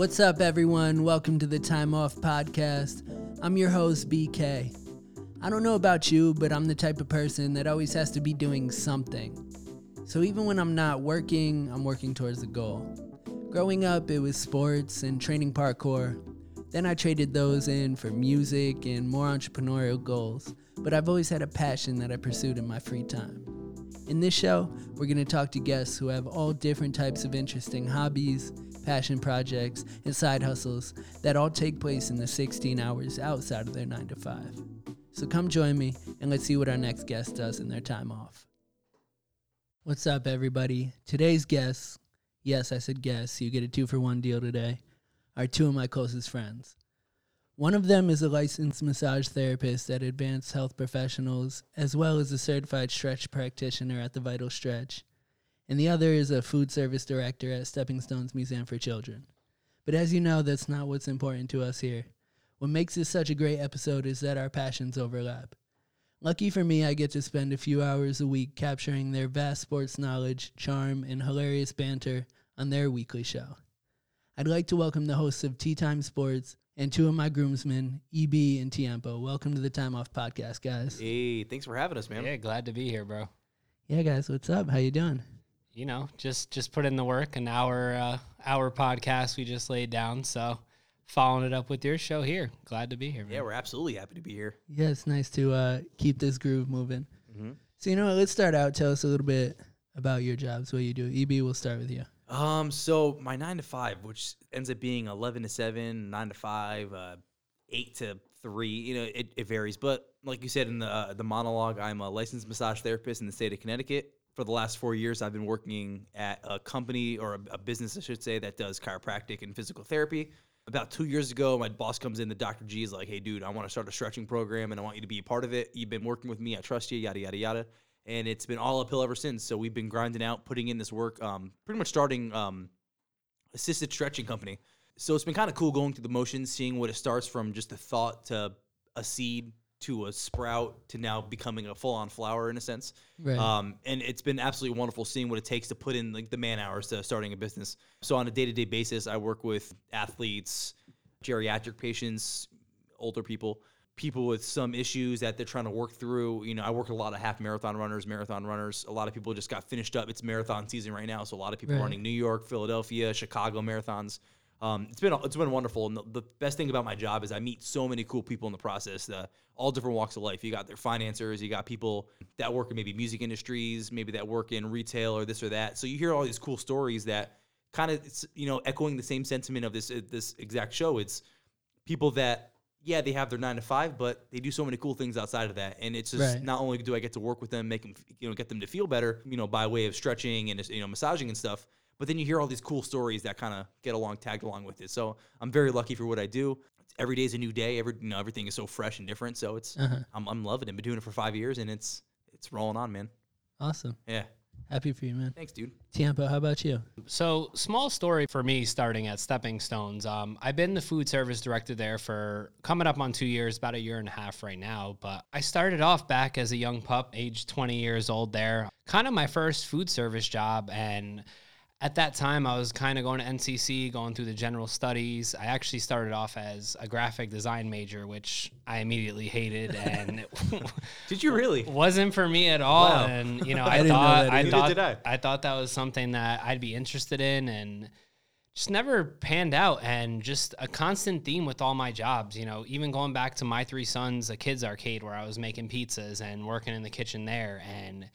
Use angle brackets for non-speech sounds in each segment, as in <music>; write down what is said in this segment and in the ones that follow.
What's up, everyone? Welcome to the Time Off Podcast. I'm your host, BK. I don't know about you, but I'm the type of person that always has to be doing something. So even when I'm not working, I'm working towards a goal. Growing up, it was sports and training parkour. Then I traded those in for music and more entrepreneurial goals, but I've always had a passion that I pursued in my free time. In this show, we're going to talk to guests who have all different types of interesting hobbies, passion projects, and side hustles that all take place in the 16 hours outside of their 9 to 5. So come join me and let's see what our next guest does in their time off. What's up, everybody? Today's guests, yes, I said guests, you get a two for one deal today, are two of my closest friends. One of them is a licensed massage therapist at Advanced Health Professionals, as well as a certified stretch practitioner at the Vital Stretch. And the other is a food service director at Stepping Stones Museum for Children. But as you know, that's not what's important to us here. What makes this such a great episode is that our passions overlap. Lucky for me, I get to spend a few hours a week capturing their vast sports knowledge, charm, and hilarious banter on their weekly show. I'd like to welcome the hosts of Tea Time Sports and two of my groomsmen, EB and Tiempo. Welcome to the Time Off Podcast, guys. Hey, thanks for having us, man. Yeah, glad to be here, bro. Yeah, guys, what's up? How you doing? You know, just just put in the work. An hour uh, hour podcast we just laid down. So following it up with your show here. Glad to be here. Man. Yeah, we're absolutely happy to be here. Yeah, it's nice to uh, keep this groove moving. Mm-hmm. So you know what? Let's start out. Tell us a little bit about your jobs, what you do. EB, we'll start with you. Um, so my nine to five, which ends up being eleven to seven, nine to five, uh, eight to three. You know, it, it varies. But like you said in the uh, the monologue, I'm a licensed massage therapist in the state of Connecticut. For the last four years, I've been working at a company or a, a business, I should say, that does chiropractic and physical therapy. About two years ago, my boss comes in, the Dr. G is like, "Hey, dude, I want to start a stretching program, and I want you to be a part of it. You've been working with me, I trust you, yada yada yada." and it's been all uphill ever since. So we've been grinding out, putting in this work, um, pretty much starting um, assisted stretching company. So it's been kind of cool going through the motions, seeing what it starts from just a thought to a seed to a sprout to now becoming a full on flower in a sense. Right. Um, and it's been absolutely wonderful seeing what it takes to put in like the man hours to starting a business. So on a day to day basis, I work with athletes, geriatric patients, older people people with some issues that they're trying to work through. You know, I work with a lot of half marathon runners, marathon runners. A lot of people just got finished up. It's marathon season right now, so a lot of people Right. running New York, Philadelphia, Chicago marathons. Um, it's been it's been wonderful, and the, the best thing about my job is I meet so many cool people in the process. The, all different walks of life. You got their financiers, you got people that work in maybe music industries, maybe that work in retail or this or that. So you hear all these cool stories that kind of you know echoing the same sentiment of this this exact show. It's people that yeah they have their nine to five, but they do so many cool things outside of that, and it's just Right. not only do I get to work with them, make them you know get them to feel better, you know by way of stretching and you know massaging and stuff. But then you hear all these cool stories that kind of get along tagged along with it. So I'm very lucky for what I do. Every day is a new day. Every you know everything is so fresh and different. So it's Uh-huh. I'm I'm loving it. Been doing it for five years, and it's it's rolling on, man. Awesome. Yeah, Happy for you, man. thanks, dude. Tiempo, how about you? So small story for me starting at Stepping Stones. Um, I've been the food service director there for coming up on two years, about a year and a half right now. But I started off back as a young pup, age 20 years old there. Kind of my first food service job and at that time, I was kind of going to NCC, going through the general studies. I actually started off as a graphic design major, which I immediately hated, and <laughs> <laughs> Did you really? wasn't for me at all. Wow. And you know, <laughs> I I, didn't know thought I thought I. I thought that was something that I'd be interested in, and just never panned out. And just a constant theme with all my jobs. You know, even going back to my three sons, a kids arcade where I was making pizzas and working in the kitchen there, and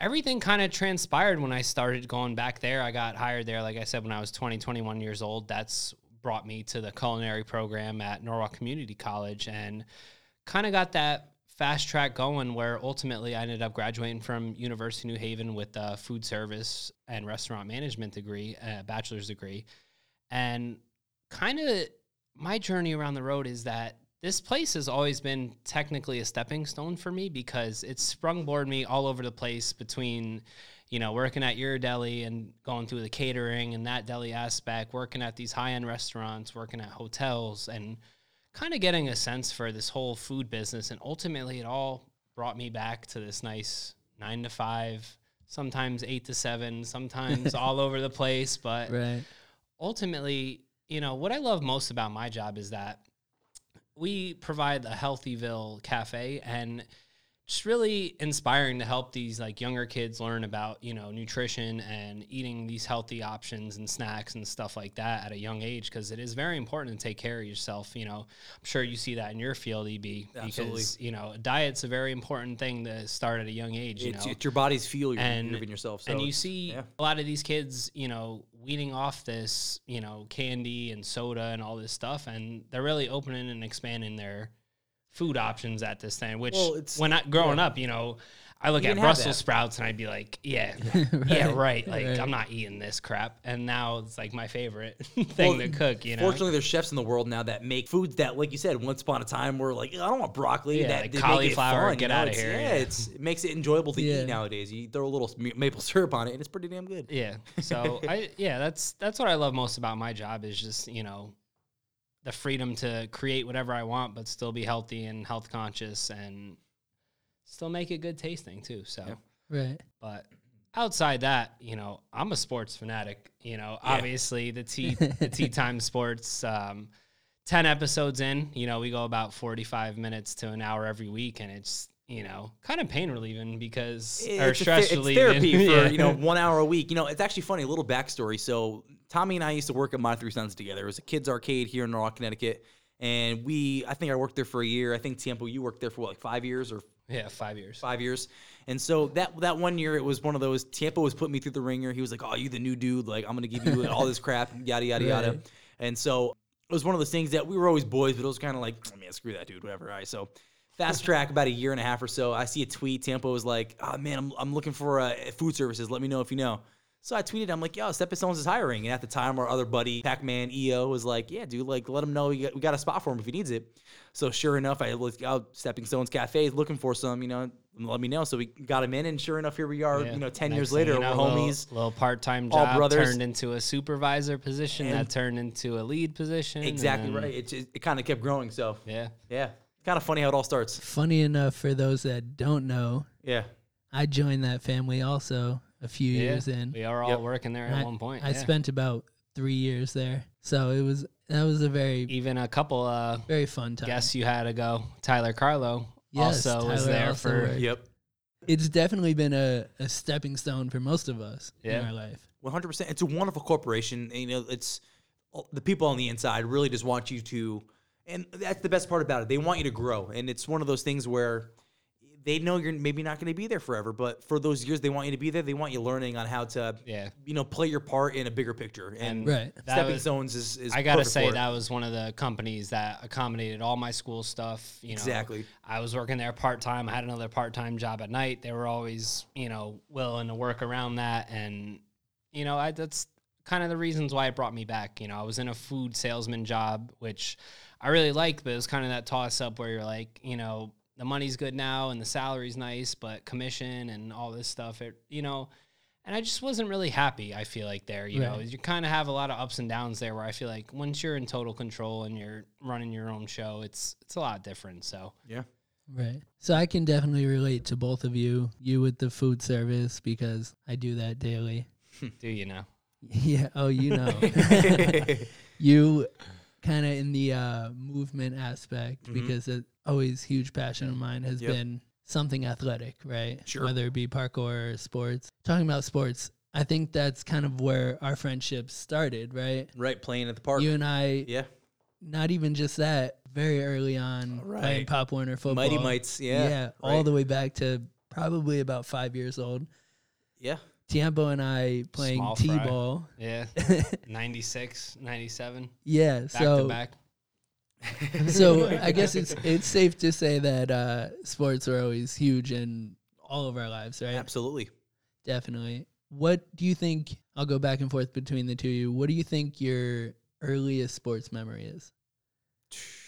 everything kind of transpired when I started going back there. I got hired there, like I said, when I was 20, 21 years old. That's brought me to the culinary program at Norwalk Community College and kind of got that fast track going where ultimately I ended up graduating from University of New Haven with a food service and restaurant management degree, a bachelor's degree. And kind of my journey around the road is that this place has always been technically a stepping stone for me because it's sprungboard me all over the place between you know working at your deli and going through the catering and that deli aspect working at these high-end restaurants working at hotels and kind of getting a sense for this whole food business and ultimately it all brought me back to this nice nine to five sometimes eight to seven sometimes <laughs> all over the place but Right. ultimately you know, what I love most about my job is that we provide a Healthyville cafe and just really inspiring to help these like younger kids learn about you know nutrition and eating these healthy options and snacks and stuff like that at a young age because it is very important to take care of yourself you know i'm sure you see that in your field eb Absolutely. because you know diet's a very important thing to start at a young age you It's, know it's your body's fuel. You're and giving yourself. So and you see yeah. a lot of these kids, you know, weaning off this, you know, candy and soda and all this stuff, and they're really opening and expanding their food options at this time. Which, Well, when I growing up, you know, I look You at Brussels that. sprouts and I'd be like, yeah, <laughs> yeah, Right, right. Like right. I'm not eating this crap, and now it's like my favorite <laughs> thing Well, to cook. You know, Fortunately, there's chefs in the world now that make foods that, like you said, once upon a time were like, I don't want broccoli. Yeah, that like they make it cauliflower, fun, get you know? outta It's- here, Yeah, yeah. it's it makes it enjoyable to Yeah. eat nowadays. You throw a little <laughs> maple syrup on it, and it's pretty damn good. Yeah. So I yeah, that's that's what I love most about my job is just, you know, the freedom to create whatever I want but still be healthy and health conscious and still make it good tasting too. So Yeah. Right. but outside that, you know, I'm a sports fanatic. You know, Yeah. obviously the tea the tea <laughs> time sports um 10 episodes in, you know, we go about 45 minutes to an hour every week and it's you know, kind of pain relieving because or It's, a stress ther- it's relieving. therapy for <laughs> Yeah. you know one hour a week. You know, it's actually funny. A little backstory. So Tommy and I used to work at My Three Sons together. It was a kids arcade here in Norwalk, Connecticut, and we. I think I worked there for a year. I think Tiempo, you worked there for what, like five years or yeah, 5 years. five years. And so that that one year, it was one of those. Tiempo was putting me through the ringer. He was like, "Oh, you the new dude? Like, I'm gonna give you all this crap, <laughs> yada yada yada." And so it was one of those things that we were always boys, but it was kind of like, oh, "Man, screw that dude, whatever." All right, so. Fast track about a year and a half or so. I see a tweet. Tiempo was like, "Oh man, I'm, I'm looking for uh, food services. Let me know if you know." So I tweeted, I'm like, "Yo, Stepping Stones is hiring." And at the time, our other buddy, Pac-Man EO, was like, "Yeah, dude, like let him know we got, we got a spot for him if he needs it." So sure enough, I looked oh, out Stepping Stones Cafe looking for some, you know, let me know. So we got him in, and sure enough, here we are. Yeah. You know, ten Next years later, you we're know, little- homies. Little, part-time all job brothers. turned into a supervisor position And- that turned into a lead position. Exactly right. It just, it kind of kept growing. So Yeah. yeah, kind of funny how it all starts. Funny enough, for those that don't know, Yeah, I joined that family also a few Yeah. years in. We are all Yep. working there And at I, one point. I yeah. spent about three years there, so it was that was a very even a couple uh very fun time. guests you had to go. Tyler Carlo Yes, also was there also for worked. yep, It's definitely been a, a stepping stone for most of us Yeah. in our life. one hundred percent. It's a wonderful corporation. And, you know, it's the people on the inside really just want you to, and that's the best part about it. They want you to grow, and it's one of those things where they know you're maybe not going to be there forever, but for those years they want you to be there. They want you learning on how to, yeah. you know, play your part in a bigger picture. And Right. Stepping was- Stones is, is I gotta say that was one of the companies that accommodated all my school stuff. You know, Exactly. I was working there part time. I had another part time job at night. They were always, you know, willing to work around that, and you know, I that's kind of the reasons why it brought me back. You know, I was in a food salesman job, which I really liked, but it was kind of that toss up where you're like, you know, the money's good now and the salary's nice, but commission and all this stuff, it, you know. And I just wasn't really happy. I feel like there, you know, you kind of have a lot of ups and downs there. Where I feel like once you're in total control and you're running your own show, it's it's a lot different. So Yeah. Right. So I can definitely relate to both of you. You with the food service because I do that daily. do you know? <laughs> Yeah. Oh, you know. <laughs> you kind of in the uh, movement aspect Mhm. because it always huge passion of mine has Yep. been something athletic, right? Sure. Whether it be parkour or sports. Talking about sports, I think that's kind of where our friendship started, right? right, playing at the park. You and I, yeah. not even just that, very early on playing Right. Pop Warner football. Mighty Mites. Yeah. Yeah, All the way back to probably about five years old. Yeah. Tiempo and I playing Small. T-ball. Yeah. <laughs> 96, 97, yeah, back so to back. So <laughs> I guess it's it's safe to say that uh, sports are always huge in all of our lives, right? Absolutely. Definitely. What do you think? I'll go back and forth between the two of you. What do you think your earliest sports memory is? <sighs> <laughs>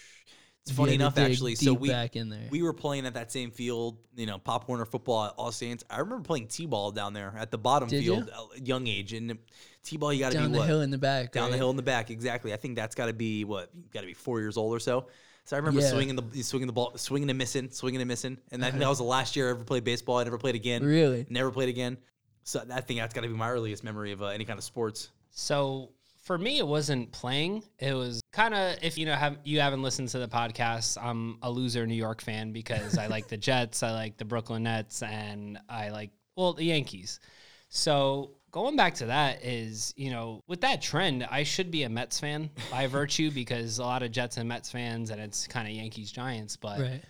It's funny enough, actually. So we back in there. we were playing at that same field, you know, Pop Warner football at All Saints. I remember playing T-ball down there at the bottom Did field, you? at young age, and T-ball you got to be down the what hill in the back. down the hill in the back. Exactly. I think that's got to be what you got to be four years old or so. So I remember Yeah. swinging the swinging the ball, swinging and missing, swinging and missing, and that, that was the <laughs> last year I ever played baseball. I never played again. Really? Never played again. So I think that's got to be my earliest memory of uh, any kind of sports. So for me, it wasn't playing. It was kind of if you know have you haven't listened to the podcast, I'm a loser New York fan because I like the <laughs> Jets, I like the Brooklyn Nets, and I like well the Yankees. So going back to that is you know with that trend, I should be a Mets fan by <laughs> virtue because a lot of Jets and Mets fans, and it's kind of Yankees Giants, but. Right.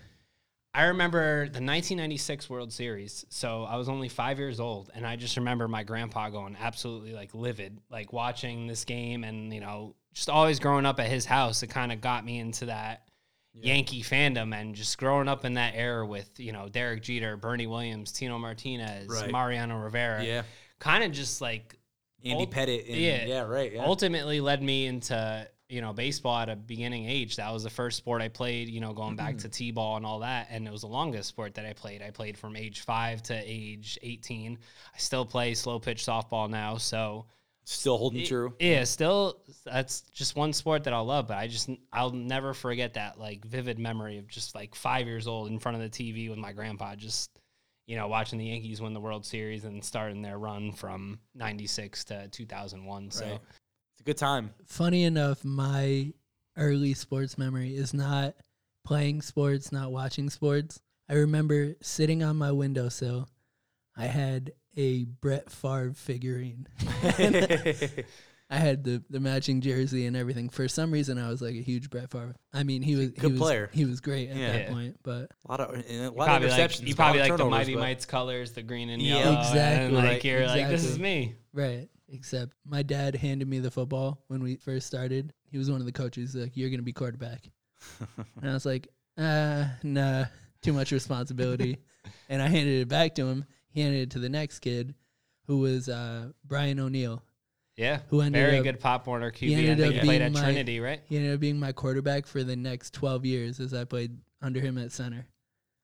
I remember the 1996 World Series. So I was only five years old, and I just remember my grandpa going absolutely like livid, like watching this game, and you know, just always growing up at his house. It kind of got me into that Yankee fandom, and just growing up in that era with you know Derek Jeter, Bernie Williams, Tino Martinez, Right. Mariano Rivera. Yeah. kind of just like Andy Ult- Pettitte. And, yeah. yeah. right. Yeah. ultimately led me into you know baseball at a beginning age that was the first sport i played you know going back to mm-hmm. t-ball and all that and it was the longest sport that i played i played from age 5 to age 18 i still play slow pitch softball now so Still holding true. yeah still that's just one sport that i'll love but i just i'll never forget that like vivid memory of just like five years old in front of the tv with my grandpa just you know watching the yankees win the world series and starting their run from 96 to 2001 so Right. It's a good time. Funny enough, my early sports memory is not playing sports, not watching sports. I remember sitting on my windowsill. I had a Brett Favre figurine. <laughs> I had the, the matching jersey and everything. For some reason, I was like a huge Brett Favre. I mean, he was he good was, player. He was great at Yeah. that Yeah. point, but A lot of and a lot probably of like interceptions. you a probably of like the Mighty Mites colors, the green and Yeah. yellow. Exactly, And like right, you're like, this is me. right. Except my dad handed me the football when we first started. He was one of the coaches. Like, you're gonna be quarterback, and I was like, uh, nah, too much responsibility. <laughs> and I handed it back to him. He handed it to the next kid, who was uh, Brian O'Neill. Yeah. Who ended up Very up- good Pop Warner he QB. I ended up he played being at my- Trinity, right? He ended up being my quarterback for the next 12 years as I played under him at center.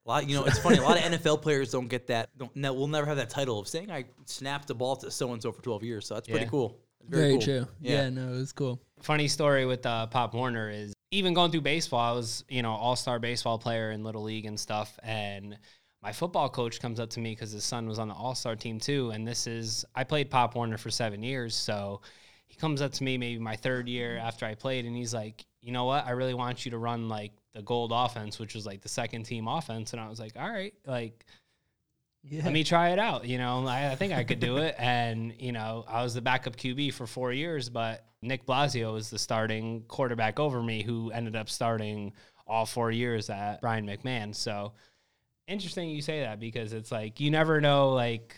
A lot, you know, it's funny. A lot of NFL players don't get that. Don't, no, we'll never have that title of saying I snapped a ball to so and so for 12 years. So that's pretty Yeah. cool. Very, cool. true. Yeah. Yeah. no, it was cool. Funny story with uh, Pop Warner is even going through baseball, I was, you know, all star baseball player in Little League and stuff. And my football coach comes up to me because his son was on the all star team too. And this is, I played Pop Warner for seven years. So he comes up to me maybe my third year after I played and he's like, you know what? I really want you to run like the gold offense, which was like the second team offense. And I was like, all right, like, Yeah. let me try it out. You know, I, I think I could do it. <laughs> And, you know, I was the backup QB for four years, but Nick Blasio was the starting quarterback over me who ended up starting all four years at Brien McMahon. So interesting you say that because it's like you never know, like,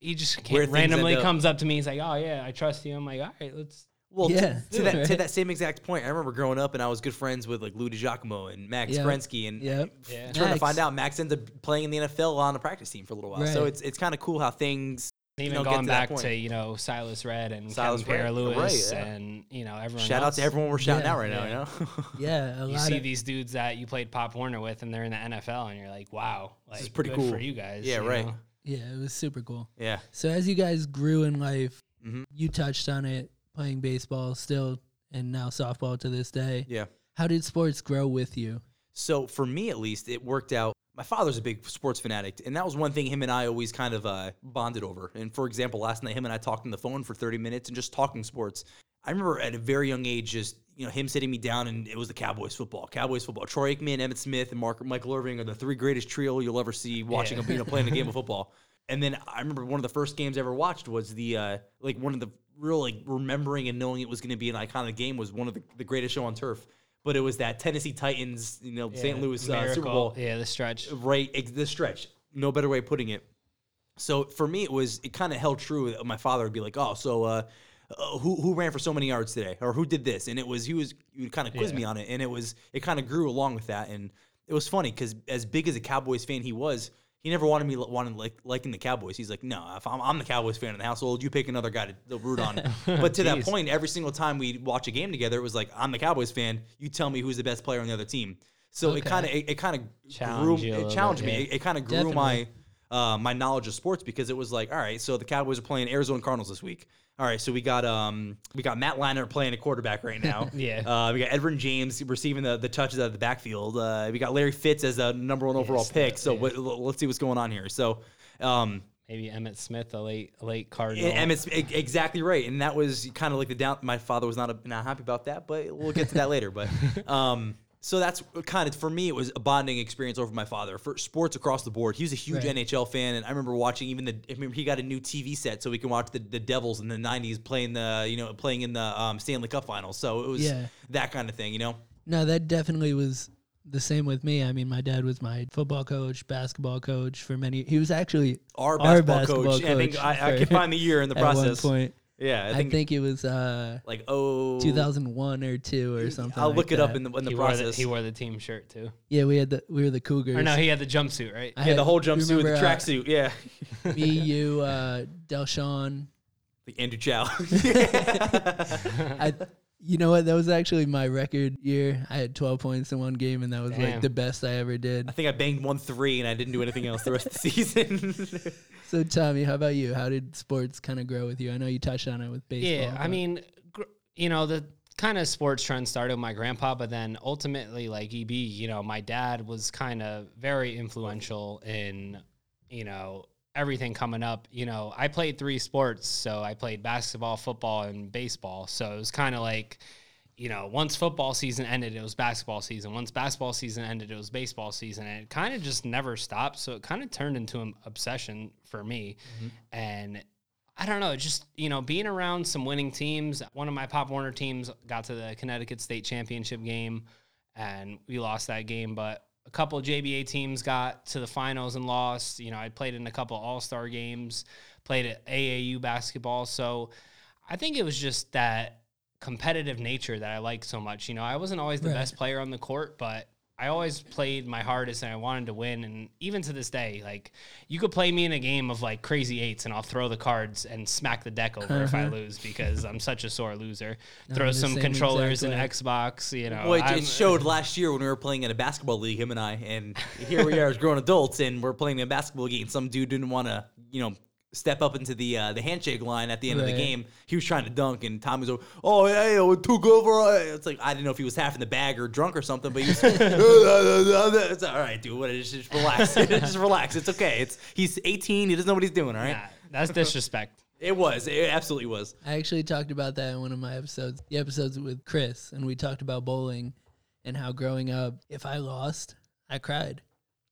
he just Where can't, things randomly comes up to me. He's like, oh, yeah, I trust you. I'm like, all right, let's. Well, Yeah. to, to that to <laughs> that same exact point, I remember growing up and I was good friends with like Lou DiGiacomo and Max Yep. Krensky, and Yep. Yeah. trying to find out Max ends up playing in the NFL on the practice team for a little while. So it's it's kind of cool how things Even know, get going to that back point. to, you know, Silas Red and Silas Kevin Lewis right, yeah. and, you know, everyone shout out to everyone we're shouting Yeah. out right now. You know, <laughs> yeah. A you see of, these dudes that you played Pop Warner with, and they're in the NFL, and you're like, wow, like is pretty good cool. for you guys. Yeah, you right. know? yeah, it was super cool. yeah. So as you guys grew in life, Mhm. you touched on it, playing baseball still, and now softball to this day. Yeah. How did sports grow with you? So for me, at least, it worked out. My father's a big sports fanatic, and that was one thing him and I always kind of uh, bonded over. And for example, last night him and I talked on the phone for 30 minutes and just talking sports. I remember at a very young age, just you know, him sitting me down, and it was the Cowboys football. Cowboys football. Troy Aikman, Emmitt Smith, and Mark Michael Irving are the three greatest trio you'll ever see watching, Yeah. a, you know, playing a game of <laughs> football. And then I remember one of the first games I ever watched was the uh, like one of the real like remembering and knowing it was going to be an iconic game was one of the, the greatest show on turf. But it was that Tennessee Titans, you know, St. Louis uh, Super Bowl Yeah, the stretch. right the stretch no better way of putting it so for me it was it kind of held true my father would be like oh so uh uh, who who ran for so many yards today or who did this and it was he was he would kind of quiz Yeah. me on it and it was it kind of grew along with that and it was funny because as big as a cowboys fan he was he never wanted me wanted like liking the cowboys. He's like no if I'm, I'm the cowboys fan in the household you pick another guy to, to root on. <laughs> But to that point every single time we watch a game together it was like i'm the cowboys fan you tell me who's the best player on the other team. So it kind of it, it kind of Challenge grew you a it challenged bit, me. yeah. it, it kind of grew Definitely. my uh, my knowledge of sports because it was like, all right, so the Cowboys are playing Arizona Cardinals this week. All right, so we got um we got Matt Leinart playing a quarterback right now. <laughs> Yeah. Uh, we got Edwin James receiving the, the touches out of the backfield. Uh, we got Larry Fitz as the number one overall Yes, pick. So yeah. l- let's see what's going on here. So um maybe Emmitt Smith, a late late Cardinal. Emmitt's exactly right, and that was kind of like the down. My father was not a, not happy about that, but we'll get to that later. But <laughs> um, so that's kind of for me. It was a bonding experience over my father for sports across the board. He was a huge Right. NHL fan, and I remember watching even the. I remember he got a new TV set so we can watch the, the Devils in the '90s playing the you know playing in the um, Stanley Cup Finals. So it was Yeah. that kind of thing, you know. No, that definitely was the same with me. I mean, my dad was my football coach, basketball coach for many. He was actually Our Our basketball, basketball coach. I think I, I could find the year in the <laughs> at process. one point. Yeah, I I think, think, it was uh, like oh 2001 or two or something. I'll like look it up that. in the in the he, wore the, process. he wore the team shirt too. Yeah, we had the we were the Cougars. Or no, he had the jumpsuit, right? I yeah, had- the whole you jumpsuit with the remember, uh, tracksuit. Yeah, me, <laughs> you, uh, Delshawn. the Andrew Chow. <laughs> I, you know what? That was actually my record year. I had 12 points in one game, and that was like the best I ever did. I think I banged one three and I didn't do anything else the rest of the season. <laughs> So, Tommy, how about you? How did sports kind of grow with you? I know you touched on it with baseball. Yeah, I mean, gr- you know, the kind of sports trend started with my grandpa, but then ultimately, like EB, you know, my dad was kind of very influential in, you know, everything coming up. You know, I played three sports, so I played basketball, football, and baseball. So it was kind of like, you know, once football season ended, it was basketball season. Once basketball season ended, it was baseball season. And it kind of just never stopped. So it kind of turned into an obsession for me. Mm-hmm. And I don't know, just, you know, being around some winning teams. One of my Pop Warner teams got to the Connecticut State Championship game and we lost that game. But a couple of JBA teams got to the finals and lost. You know, I played in a couple All Star games, played at AAU basketball. So I think it was just that competitive nature that I like so much. You know, I wasn't always the Right. best player on the court, but I always played my hardest and I wanted to win. And even to this day, like you could play me in a game of like crazy eights and I'll throw the cards and smack the deck over if I uh-huh. lose because I'm such a sore loser. <laughs> throw some same controllers and exact Xbox, you know. well, it, it showed <laughs> last year when we were playing in a basketball league, him and I, and here we are as grown adults, and we're playing a basketball game. Some dude didn't want to, you know, step up into the uh, the handshake line at the end of the Right. game. He was trying to dunk, and Tom was like, "Oh, yeah, yeah, we took over." It's like I didn't know if he was half in the bag or drunk or something, but he was. <laughs> it's all right, dude. What? Just, just relax. <laughs> just relax. It's okay. It's he's 18. He doesn't know what he's doing. All right. Nah, that's disrespect. <laughs> It was. It absolutely was. I actually talked about that in one of my episodes, the episodes with Chris, and we talked about bowling and how growing up, if I lost, I cried.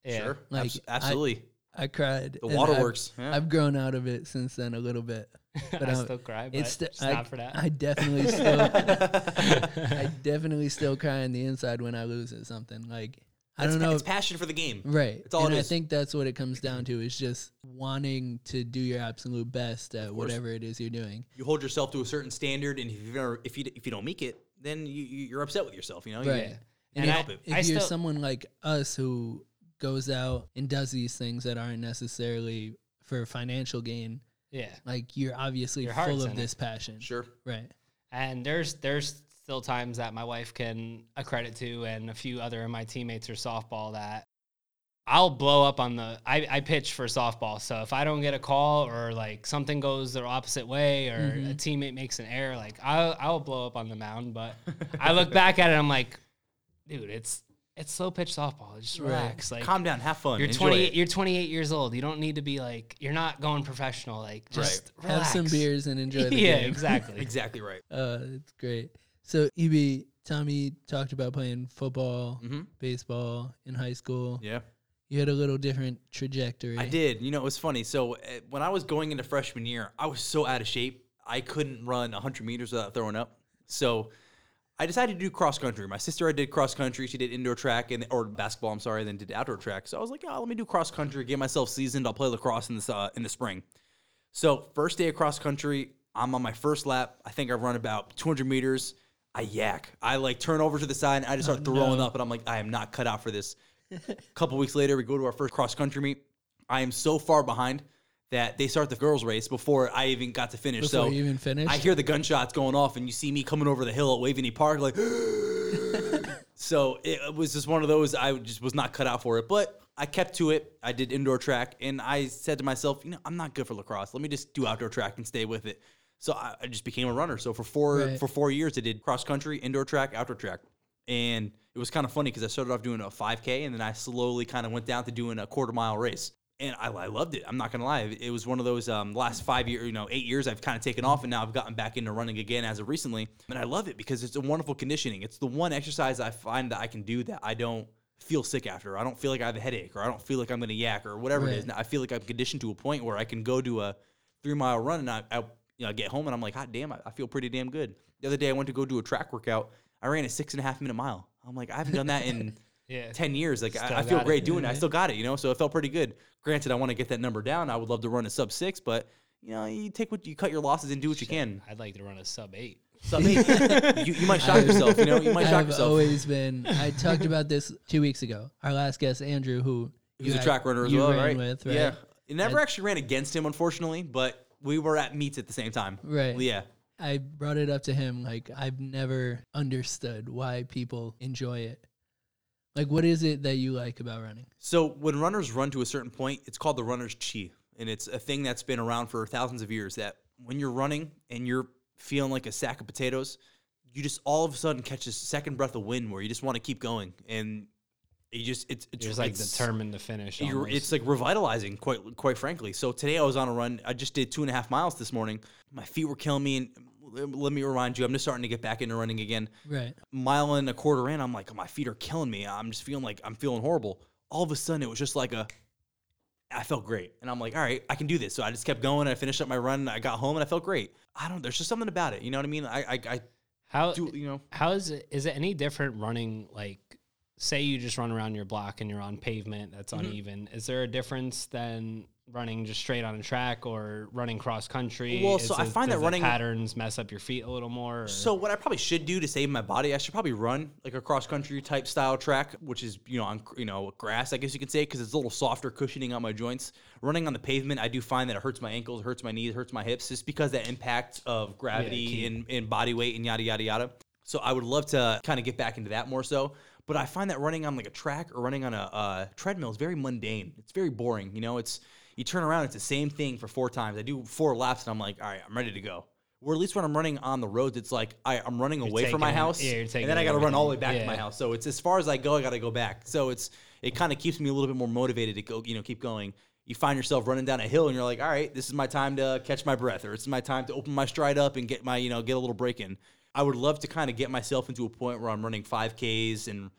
Yeah. Sure. Like, Abs- I- absolutely. I cried. The waterworks, I've, yeah. I've grown out of it since then a little bit. <laughs> But I I'm- still cry, but It's sti- it's I, not for that. I definitely still, <laughs> <laughs> I definitely still cry on the inside when I lose at something. Like I It's don't pa- know, It's passion for the game. right? It's all and it I think that's what it comes down to is just wanting to do your absolute best at whatever it is you're doing. You hold yourself to a certain standard, and if you never, if you if you don't meet it, then you you- you're upset with yourself. You know. You- Right. you And can't I- help it. if I you're still- someone like us who goes out and does these things that aren't necessarily for financial gain, Yeah. like you're obviously Your full heart's of in this passion. Sure. Right. And there's there's still times that my wife can accredit to, and a few other of my teammates are softball that I'll blow up on the. I, I pitch for softball, so if I don't get a call or like something goes the opposite way or Mm-hmm. a teammate makes an error, like I'll I'll blow up on the mound. But I look back at it, I'm like, dude, it's it's slow pitch softball. Just Right. relax. Like Calm down. Have fun. you're enjoy 28. it. You're 28 years old. You don't need to be like. You're not going professional. Like just Have some beers and enjoy the <laughs> yeah, game. exactly. <laughs> Exactly right. Uh, it's great. So, EB, Tommy talked about playing football, hmm baseball in high school. Yeah. You had a little different trajectory. I did. You know, it was funny. So uh, when I was going into freshman year, I was so out of shape. I couldn't run 100 meters without throwing up. So I decided to do cross country. My sister I did cross country. She did indoor track and or basketball. I'm sorry, then did outdoor track. So I was like, oh, let me do cross country. Get myself seasoned. I'll play lacrosse in the uh, in the spring. So first day of cross country, I'm on my first lap. I think I've run about 200 meters. I yak. I like turn over to the side. And I just start throwing up, and I'm like, I am not cut out for this. A <laughs> couple weeks later, we go to our first cross country meet. I am so far behind that they start the girls' race before I even got to finish. Before so you even finished? I hear the gunshots going off, and you see me coming over the hill at Waveny Park, like. <laughs> so it, was just one of those. I just was not cut out for it, but I kept to it. I did indoor track, and I said to myself, you know, I'm not good for lacrosse. Let me just do outdoor track and stay with it. So I, I just became a runner. So for four Right. for four years, I did cross country, indoor track, outdoor track, and it was kind of funny because I started off doing a 5K, and then I slowly kind of went down to doing a quarter mile race. And I, I loved it. I'm not gonna lie. It was one of those um, last five years, you know, eight years. I've kind of taken off, and now I've gotten back into running again as of recently, and I love it because it's a wonderful conditioning. It's the one exercise I find that I can do that I don't feel sick after. I don't feel like I have a headache, or I don't feel like I'm gonna yak, or whatever it is. Now, I feel like I'm conditioned to a point where I can go to a three mile run, and I, I you know, get home, and I'm like, God damn, I, I feel pretty damn good. The other day, I went to go do a track workout. I ran a six and a half minute mile. I'm like, I haven't done that in Yeah. 10 years. Like, Still I, I feel got it. great doing it. I mm-hmm. still got it, you know? So it felt pretty good. Granted, I want to get that number down. I would love to run a sub six, but, you know, you take what you cut your losses and do what you can. I'd like to run a sub eight. Sub eight. you, you might shock <laughs> yourself, you know? You might <laughs> shock I've yourself. always been. I talked about this two weeks ago. Our last guest, Andrew, who He was a track runner as you well, ran right? With, right? Yeah. It never I- actually ran against him, unfortunately, but we were at meets at the same time. Right. Yeah. I brought it up to him. Like I've never understood why people enjoy it. Like, what is it that you like about running? So when runners run to a certain point, it's called the runner's chi, and it's a thing that's been around for thousands of years. That when you're running and you're feeling like a sack of potatoes, you just all of a sudden catch this second breath of wind where you just want to keep going, and you just it's it's just like it's- determined to finish. you're, it's like revitalizing, quite quite frankly. So today I was on a run. I just did two and a half miles this morning. My feet were killing me, and let me remind you, I'm just starting to get back into running again Right. mile and a quarter in, I'm like, oh, my feet are killing me. I'm just feeling like I'm feeling horrible. All of a sudden, it was just like a, I felt great. And I'm like, all right, I can do this. So I just kept going. I finished up my run. I got home and I felt great. I don't, there's just something about it. You know what I mean? I, I, I how do, you know, how is it? Is it any different running like? Say you just run around your block and you're on pavement that's Mm-hmm. uneven. Is there a difference than running just straight on a track or running cross country? Well, Is so I find that running- patterns mess up your feet a little more. or- So what I probably should do to save my body, I should probably run like a cross country type style track, which is you know on you know grass, I guess you could say, because it's a little softer, cushioning on my joints. Running on the pavement, I do find that it hurts my ankles, hurts my knees, hurts my hips, just because that impact of gravity keep- and, and body weight and yada yada yada. So I would love to kind of get back into that more so. But I find that running on like a track or running on a uh, treadmill is very mundane. It's very boring. You know, it's you turn around, it's the same thing for four times. I do four laps and I'm like, all right, I'm ready to go. Or at least when I'm running on the roads, it's like I, I'm running away from my house, yeah, you're and then I got to run all the way back to my house. So it's as far as I go, I got to go back. So it's it kind of keeps me a little bit more motivated to go, you know, keep going. You find yourself running down a hill, and you're like, all right, this is my time to catch my breath, or it's my time to open my stride up and get my, you know, get a little break in. I would love to kind of get myself into a point where I'm running 5Ks and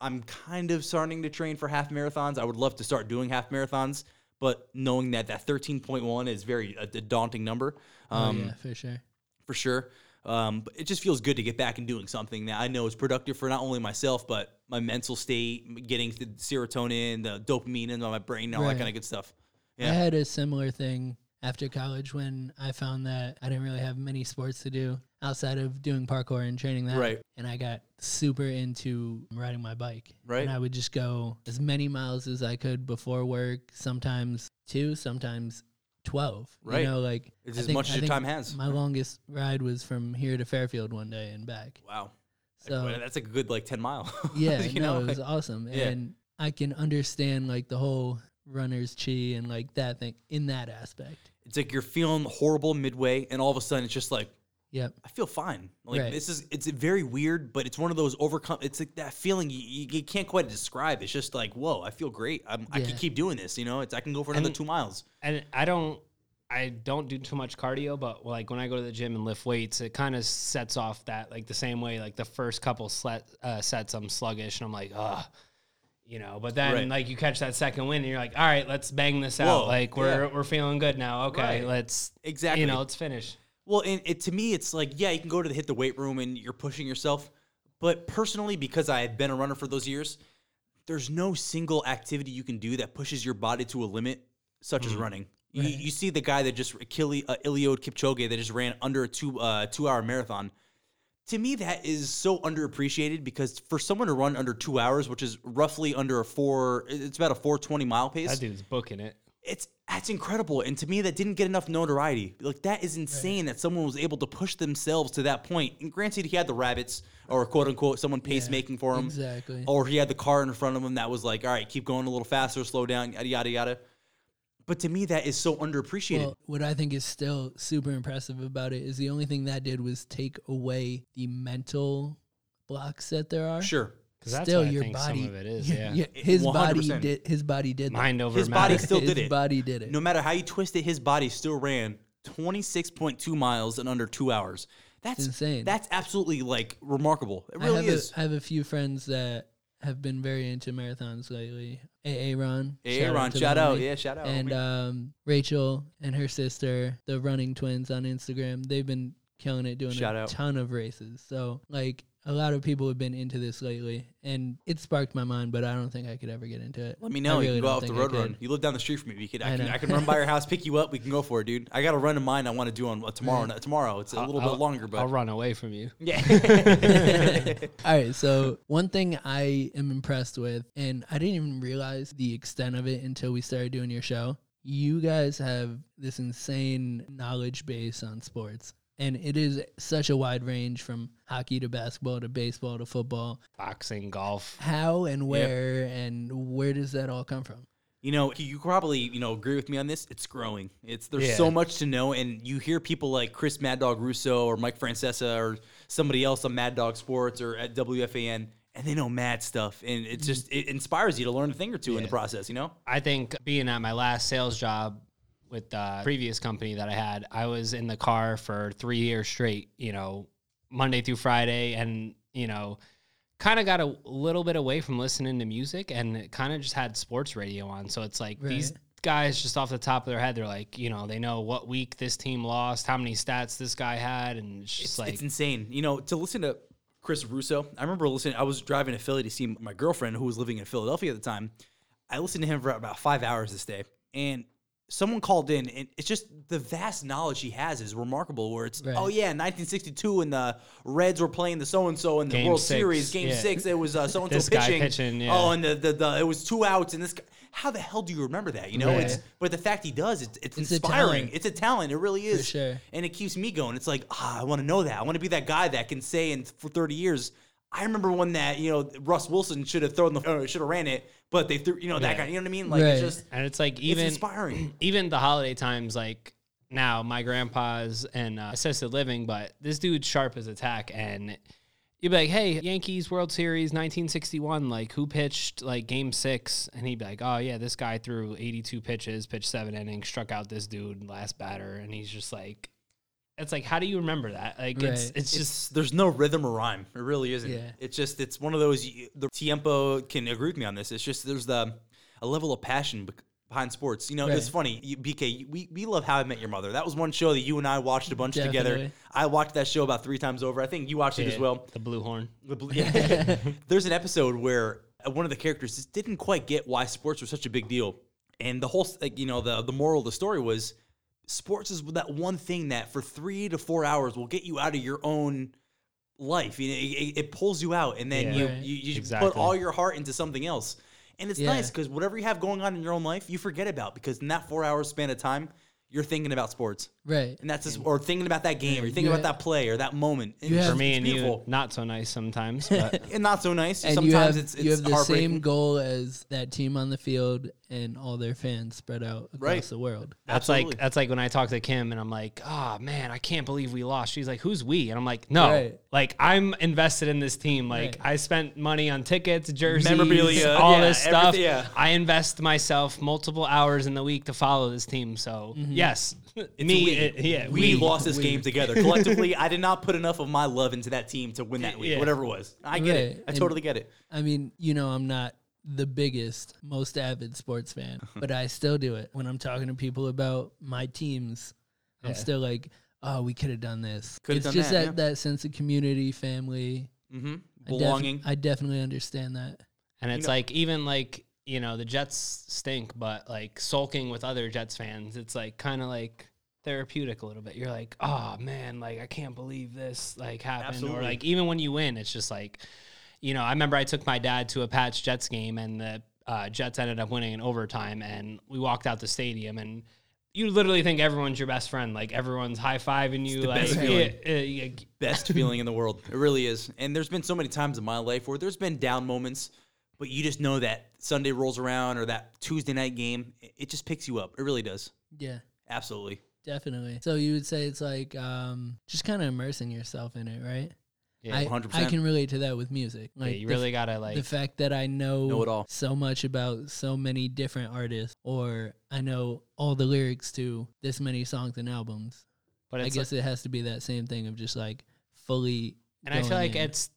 I'm kind of starting to train for half marathons. I would love to start doing half marathons, but knowing that that 13.1 is very a, a daunting number, um, oh, yeah, for sure. for sure. Um, but it just feels good to get back and doing something that I know is productive for not only myself but my mental state, getting the serotonin, the dopamine into my brain, and all that kind of good stuff. Yeah. I had a similar thing after college when I found that I didn't really have many sports to do outside of doing parkour and training that. Right. And I got super into riding my bike. Right. And I would just go as many miles as I could before work, sometimes two, sometimes 12. Right. You know, like It's as think- much as I your time has. My longest ride was from here to Fairfield one day and back. Wow. So Well, that's a good like 10 mile. <laughs> yeah, you no, know, it was awesome, Yeah. and I can understand like the whole runner's chi and like that thing in that aspect. It's like you're feeling horrible midway, and all of a sudden it's just like yeah, I feel fine. Like Right. this is it's very weird, but it's one of those overcome. It's like that feeling you, you, can't quite describe. It's just like whoa, I feel great. I'm, I can keep doing this. You know, it's I can go for another And- two miles. and I don't I don't do too much cardio, but like when I go to the gym and lift weights, it kind of sets off that like the same way. Like the first couple slet, uh, sets, I'm sluggish and I'm like, ugh, you know. But then Right. like you catch that second win and you're like, all right, let's bang this Whoa, out. Like we're yeah. we're feeling good now. Okay, Right. let's Exactly. you know let's finish. Well, and it to me, it's like yeah, you can go to the hit the weight room and you're pushing yourself. But personally, because I had been a runner for those years, there's no single activity you can do that pushes your body to a limit, such as running. You, Right. you see the guy that just Achille, uh, Eliud Kipchoge that just ran under a two uh, two hour marathon. To me, that is so underappreciated because for someone to run under two hours, which is roughly under a four, it's about a four twenty mile pace That dude's booking it. it's that's incredible and to me that didn't get enough notoriety like that is insane that someone was able to push themselves to that point. point and granted he had the rabbits or quote unquote someone pacemaking for him Exactly. or he had the car in front of him that was like all right keep going a little faster slow down yada yada yada but to me that is so underappreciated Well, what I think is still super impressive about it is the only thing that did was take away the mental blocks that there are. sure 'Cause that's still what I your think some body. of it is, yeah. his body 100%. did. His body did. that. Mind over His body still did it. His body did it. No matter how you twist it, his body still ran 26.2 miles in under two hours. That's insane. That's absolutely like remarkable. It I really have is. A, I have a few friends that have been very into marathons lately. AA Ron. Hey, Ron, shout out. Yeah, shout out. And um, Rachel and her sister, the running twins on Instagram, they've been killing it doing Shout a out. ton of races. So like a lot of people have been into this lately, and it sparked my mind. But I don't think I could ever get into it. Let me I know. you can go don't off the road run. You live down the street from me. We could, I, I can, know. I can run by your <laughs> house, pick you up. We can go for it, dude. I got a run of mine I want to do on uh, tomorrow. Tomorrow, it's a little I'll- bit longer, but I'll run away from you. <laughs> yeah. <laughs> All right, so one thing I am impressed with, and I didn't even realize the extent of it until we started doing your show. You guys have this insane knowledge base on sports, and it is such a wide range from hockey to basketball to baseball to football. Boxing, golf. How and where and where does that all come from? You know, you probably you know agree with me on this. It's growing. It's there's Yeah. so much to know, and you hear people like Chris Mad Dog Russo or Mike Francesa or somebody else on Mad Dog Sports or at WFAN, and they know mad stuff, and it mm-hmm. just it inspires you to learn a thing or two in the process. You know, I think being at my last sales job with the previous company that I had, I was in the car for three years straight, you know, Monday through Friday, and, you know, kind of got a little bit away from listening to music and kind of just had sports radio on. So it's like these guys just off the top of their head, they're like, you know, they know what week this team lost, how many stats this guy had, and it's just it's, like, it's insane. You know, to listen to Chris Russo, I remember listening. I was driving to Philly to see my girlfriend who was living in Philadelphia at the time. I listened to him for about five hours this day, and someone called in, and it's just the vast knowledge he has is remarkable. Where it's, Right. oh yeah, 1962, and the Reds were playing the so and so in the Game World six, Series, Game yeah. Six. It was uh, so and so This pitching. pitching, yeah. Oh, and the, the the it was two outs, and this. Guy, how the hell do you remember that? You know, Right. it's but the fact he does, it's it's, It's inspiring. talent. It's a talent. It really is sure. and it keeps me going. It's like, ah, I want to know that. I want to be that guy that can say in for 30 years. I remember when that you know Russ Wilson should have thrown the should have ran it, but they threw you know that Yeah. guy. You know what I mean? Like it's just and it's like it's even inspiring. <clears throat> even the holiday times, like now my grandpa's in uh, assisted living, but this dude's sharp as attack, and you'd be like, "Hey, Yankees World Series 1961, like who pitched like Game Six? And he'd be like, "Oh yeah, this guy threw 82 pitches, pitched seven innings, struck out this dude last batter," and he's just like. It's like, how do you remember that? Like, it's Right. it's It's just just there's no rhythm or rhyme. It really isn't. Yeah. It's just it's one of those. The tiempo can agree with me on this. It's just there's the a level of passion behind sports. You know, it's funny. You, BK, we we love How I Met Your Mother. That was one show that you and I watched a bunch together. I watched that show about three times over. I think you watched it as well. the blue horn. The blue- <laughs> yeah. <laughs> There's an episode where uh, one of the characters just didn't quite get why sports were such a big deal, and the whole like you know the the moral of the story was sports is that one thing that for three to four hours will get you out of your own life. You know, it, it- it pulls you out, and then Yeah. you Right. you, you Exactly. put all your heart into something else. And it's Yeah. nice because whatever you have going on in your own life, you forget about because in that four hours span of time, you're thinking about sports, Right. and that's just, or thinking about that game, or you're thinking You about have- that play or that moment. And you have- For me it's and beautiful. you, not so nice sometimes, <laughs> but and not so nice. And Sometimes you have it's, it's you have the same goal as that team on the field and all their fans spread out across Right. the world. That's Absolutely. like that's like when I talk to Kim and I'm like, oh man, I can't believe we lost. She's like, who's we? And I'm like, no, Right. like I'm invested in this team. Like Right. I spent money on tickets, jerseys, Memorabilia, all yeah, this stuff. yeah. I invest myself multiple hours in the week to follow this team. So mm-hmm. yes, It's me, it- yeah, we, we, lost this we. game together collectively. I did not put enough of my love into that team to win that week, <laughs> Yeah. whatever it was. I get it. I And- totally get it. I mean, you know, I'm not the biggest, most avid sports fan, <laughs> but I still do it. When I'm talking to people about my teams, I'm still like, oh, we could have done this. Coulda it's done just that, that, that sense of community, family. hmm I def- Belonging. I definitely understand that. and it's know- like even like you know the Jets stink, but like sulking with other Jets fans, it's like kind of like therapeutic a little bit. You're like, oh man, like I can't believe this like happened, Absolutely. or like even when you win, it's just like, you know, I remember I took my dad to a Pats Jets game, and the uh, Jets ended up winning in overtime, and we walked out the stadium and. You literally think everyone's your best friend, like everyone's high fiving you. the like, best <laughs> yeah, feeling. yeah, Best feeling in the world. It really is. And there's been so many times in my life where there's been down moments, but you just know that Sunday rolls around or that Tuesday night game, it- it just picks you up. It really does. Yeah, Absolutely. definitely. So you would say it's like um, just kind of immersing yourself in it, right? Yeah, I, 100%. I can relate to that with music. Yeah, Like you the really gotta like the fact that I know, Know it all. so much about so many different artists, or I know all the lyrics to this many songs and albums. but I it's guess it has to be that same thing of just like fully. and I feel like in. it's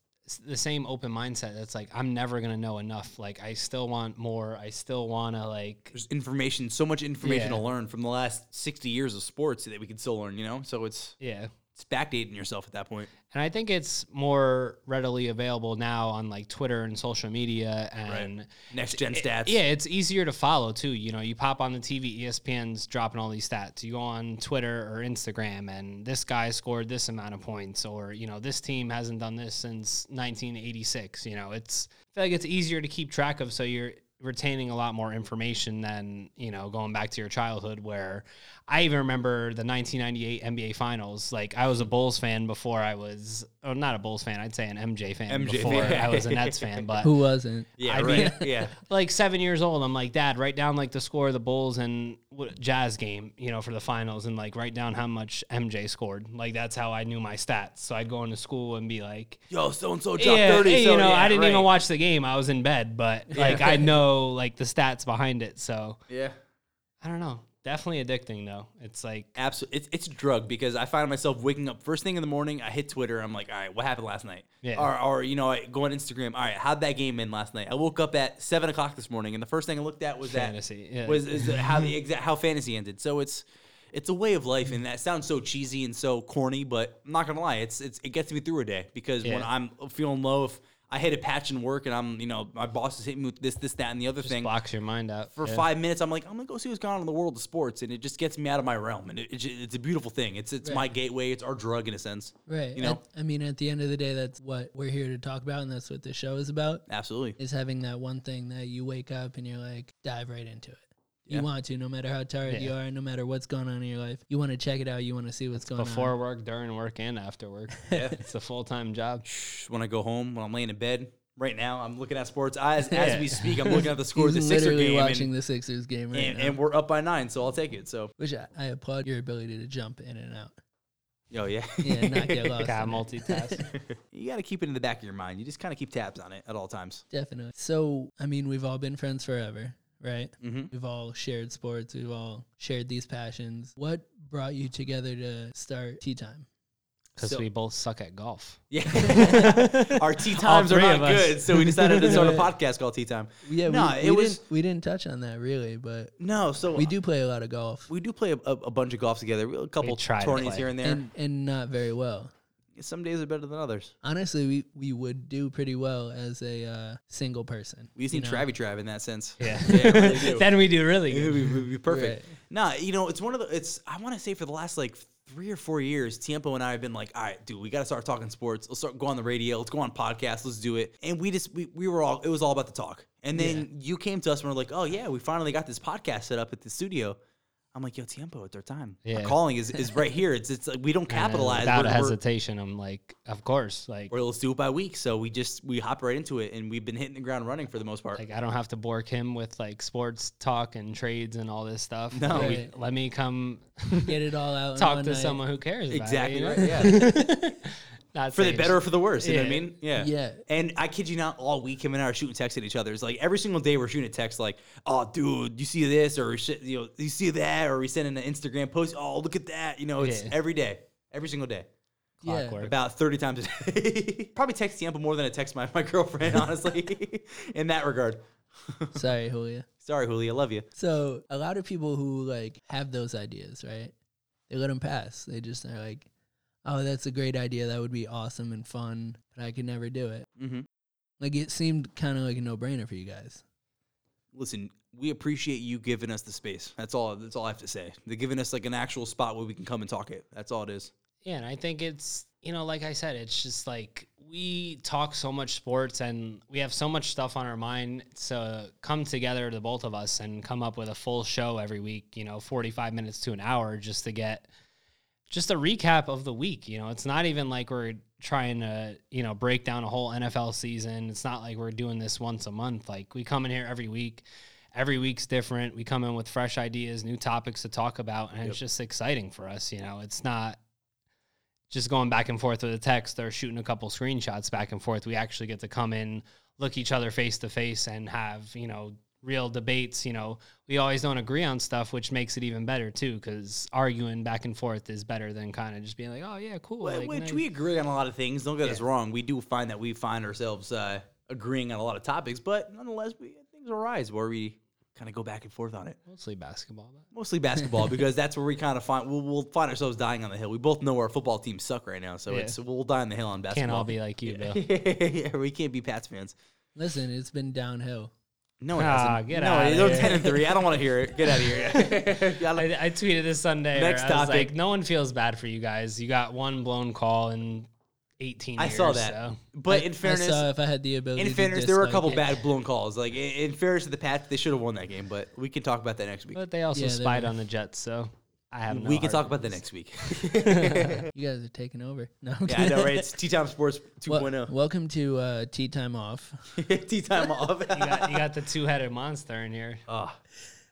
the same open mindset. That's like I'm never gonna know enough. Like I still want more. I still wanna like There's information, so much information Yeah. to learn from the last 60 years of sports that we can still learn, you know? So it's yeah. It's backdating yourself at that point. And I think it's more readily available now on like Twitter and social media and Next gen it- stats. yeah, it's easier to follow too. You know, you pop on the TV, ESPN's dropping all these stats. You go on Twitter or Instagram, and this guy scored this amount of points, or you know, this team hasn't done this since 1986. You know, it's I feel like it's easier to keep track of, so you're retaining a lot more information than you know going back to your childhood where I even remember the 1998 NBA Finals. Like I was a Bulls fan before I was, oh, not a Bulls fan. I'd say an MJ fan MJ before <laughs> fan. I was a Nets fan. But Who wasn't? Yeah, I right. mean- yeah. <laughs> like seven years old, I'm like, Dad, write down like the score of the Bulls and Jazz game, you know, for the finals, and like write down how much MJ scored. Like that's how I knew my stats. So I'd go into school and be like, Yo, so and so dropped yeah, 30. hey, so, you know, yeah, I didn't even watch the game. I was in bed, but like I know like the stats behind it. So Yeah. I don't know. Definitely addicting though. It's like Absolutely, it's, it's a drug because I find myself waking up first thing in the morning. I hit Twitter. I'm like, all right, what happened last night? Yeah. Or, or you know, I go on Instagram. All right, how'd that game end last night? I woke up at seven o'clock this morning, and the first thing I looked at was fantasy. that Yeah. was is how the <laughs> exact how fantasy ended. So it's it's a way of life, and that sounds so cheesy and so corny, but I'm not gonna lie, it's it's it gets me through a day because when I'm feeling low, if I hit a patch in work and I'm you know my boss is hitting me with this this that and the other just thing blocks your mind out for Yeah. five minutes, I'm like, I'm gonna go see what's going on in the world of sports, and it just gets me out of my realm, and it, it, it's a beautiful thing. It's it's my gateway. It's our drug in a sense. Right. You know? At- I mean, at the end of the day, that's what we're here to talk about, and that's what the show is about. Absolutely. Is having that one thing that you wake up and you're like, dive right into it. Yeah. You want to, no matter how tired you are, no matter what's going on in your life. You want to check it out. You want to see what's going before on. Before work, during work, and after work. <laughs> Yeah. it's a full time job. When I go home, when I'm laying in bed, right now, I'm looking at sports. As <laughs> as Yeah. we speak, I'm looking at the score of the He's Sixer literally game, watching and, the Sixers game right and, now. and we're up by nine, so I'll take it. So, which I, I applaud your ability to jump in and out. yo, yeah, <laughs> Yeah, not get lost. Got multitask. you got to keep it in the back of your mind. You just kind of keep tabs on it at all times. Definitely. So, I mean, we've all been friends forever, right? Mm-hmm. We've all shared sports. We've all shared these passions. What brought you together to start Tea Time? Because So- we both suck at golf. Yeah, <laughs> our tea times are three not good, so we decided to start a podcast called Tea Time. Yeah, No, we, it we was- didn't we didn't touch on that really, but No, so we do play a lot of golf we do play a, a, a bunch of golf together. A couple try to tourneys play. here and there. and and not very well. Some days are better than others. Honestly, we, we would do pretty well as a uh, single person. We just need? Travy Trav in that sense. Yeah. <laughs> Yeah, we really do. <laughs> then we do really It would good. be, would be perfect. Right. Nah, you know, it's one of the. It's I want to say for the last like three or four years, Tiempo and I have been like, all right, dude, we got to start talking sports. Let's start go on the radio. Let's go on podcasts. Let's do it. And we just we, we were all it was all about the talk. And then you came to us and we're like, oh yeah, we finally got this podcast set up at the studio. I'm like, yo, Tiempo, at their time. Our Yeah. calling is, is right here. It's it's like we don't <laughs> uh, capitalize. without We're- a hesitation. I'm like, of course. Like, Or let's do it by week. So we just we hop right into it, and we've been hitting the ground running for the most part. like I don't have to bore Kim with like sports talk and trades and all this stuff. No. Let me- let me come Get it all out. <laughs> talk to night. someone who cares. About exactly it, right. know? Yeah, <laughs> Not for the better or for the worse. You know what I mean? Yeah. Yeah. And I kid you not, all week him and I are shooting texts at each other. It's like every single day we're shooting a text like, "Oh, dude, you see this?" or you know, you see that?" or we send an Instagram post. Oh, look at that! You know, it's Yeah. every day, every single day, Yeah. Clockwork. about thirty times a day. <laughs> Probably text Tiempo more than I text my, my girlfriend, <laughs> honestly. in that regard. <laughs> Sorry, Julia. Sorry, Julie, I love you. So a lot of people who like have those ideas, right? They let them pass. They just are like, "Oh, that's a great idea. That would be awesome and fun, but I could never do it." Mm-hmm. Like it seemed kind of like a no-brainer for you guys. Listen, we appreciate you giving us the space. That's all. That's all I have to say. They're giving us like an actual spot where we can come and talk it. That's all it is. Yeah, and I think it's you know, like I said, it's just like we talk so much sports and we have so much stuff on our mind to come together, the both of us, and come up with a full show every week. You know, forty-five minutes to an hour, just to get just a recap of the week. You know, it's not even like we're trying to you know break down a whole NFL season. It's not like we're doing this once a month. Like we come in here every week. Every week's different. We come in with fresh ideas, new topics to talk about, and it's just exciting for us. You know, it's not just going back and forth with a text or shooting a couple screenshots back and forth. We actually get to come in, look each other face to face, and have you know real debates. You know, we always don't agree on stuff, which makes it even better too. Because arguing back and forth is better than kind of just being like, "Oh yeah, cool." Well, like, which nice. we agree on a lot of things. Don't get us wrong. We do find that we find ourselves uh, agreeing on a lot of topics, but nonetheless, we things arise where we kind of go back and forth on it. mostly basketball. But. Mostly basketball <laughs> because that's where we kind of find we'll, we'll find ourselves dying on the hill. We both know our football teams suck right now, so Yeah. it's we'll die on the hill on basketball. Can't all be like you, <laughs> Bill. yeah, we can't be Pats fans. Listen, it's been downhill. No, it Ah, hasn't. get no, outta they're here. ten and three. I don't want to hear it. Get out of here. <laughs> <laughs> Gotta- I, I tweeted this Sunday. Next Next I was topic. like, no one feels bad for you guys. You got one blown call in 18 I years. saw that. so- but I- in fairness, I saw if I had the ability. in to fairness, there were a couple it. bad blown calls. Like in, in fairness to the Pats, they should have won that game. But we can talk about that next week. But they also Yeah, spied on the Jets, so I have no we can talk about that feelings. next week. <laughs> <laughs> You guys are taking over. <laughs> No, I'm yeah, I know, right? It's Tea Time Sports Wel- 2.0. welcome to uh, Tea Time Off. Tea Time off. You got, you got the two headed monster in here. Ah,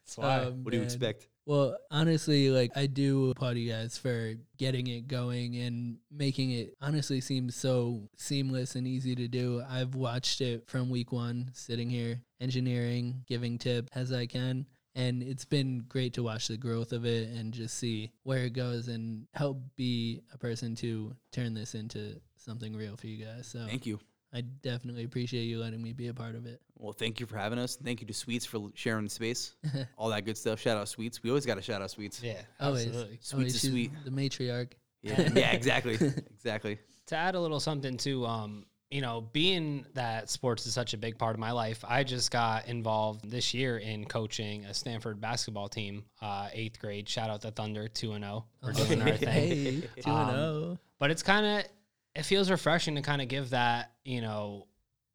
That's why. Um, what do you man. expect? Well, honestly, like I do applaud you guys for getting it going and making it honestly seem so seamless and easy to do. I've watched it from week one, sitting here, engineering, giving tip as I can. And it's been great to watch the growth of it and just see where it goes and help be a person to turn this into something real for you guys. So Thank you. I definitely appreciate you letting me be a part of it. Well, thank you for having us. Thank you to Sweets for sharing the space. <laughs> All that good stuff. Shout out Sweets. We always got to shout out Sweets. yeah, Always, absolutely. Sweet's always a she's sweet. the matriarch. Yeah, yeah, exactly, <laughs> exactly. to add a little something to um you know being that sports is such a big part of my life i just got involved this year in coaching a Stamford basketball team uh eighth grade. Shout out the thunder 2 and 0 we're doing our <laughs> thing. two Um, and oh. but it's kind of it feels refreshing to kind of give that you know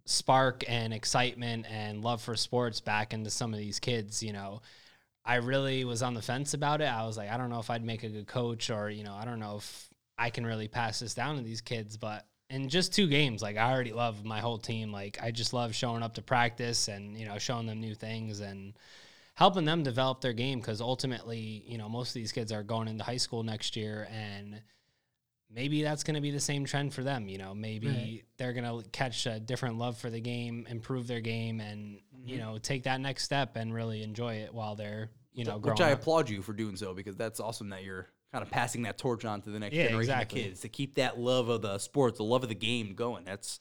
spark and excitement and love for sports back into some of these kids you know. I really was on the fence about it. I was like i don't know if i'd make a good coach or you know i don't know if i can really pass this down to these kids but in just two games like i already love my whole team like i just love showing up to practice and you know showing them new things and helping them develop their game because ultimately you know most of these kids are going into high school next year and maybe that's going to be the same trend for them. You know, maybe Right. they're going to catch a different love for the game, improve their game, and you Mm-hmm. know, take that next step and really enjoy it while they're you know growing Which I up. applaud you for doing so because that's awesome that you're kind of passing that torch on to the next Yeah, generation exactly. of kids to keep that love of the sport, the love of the game going. That's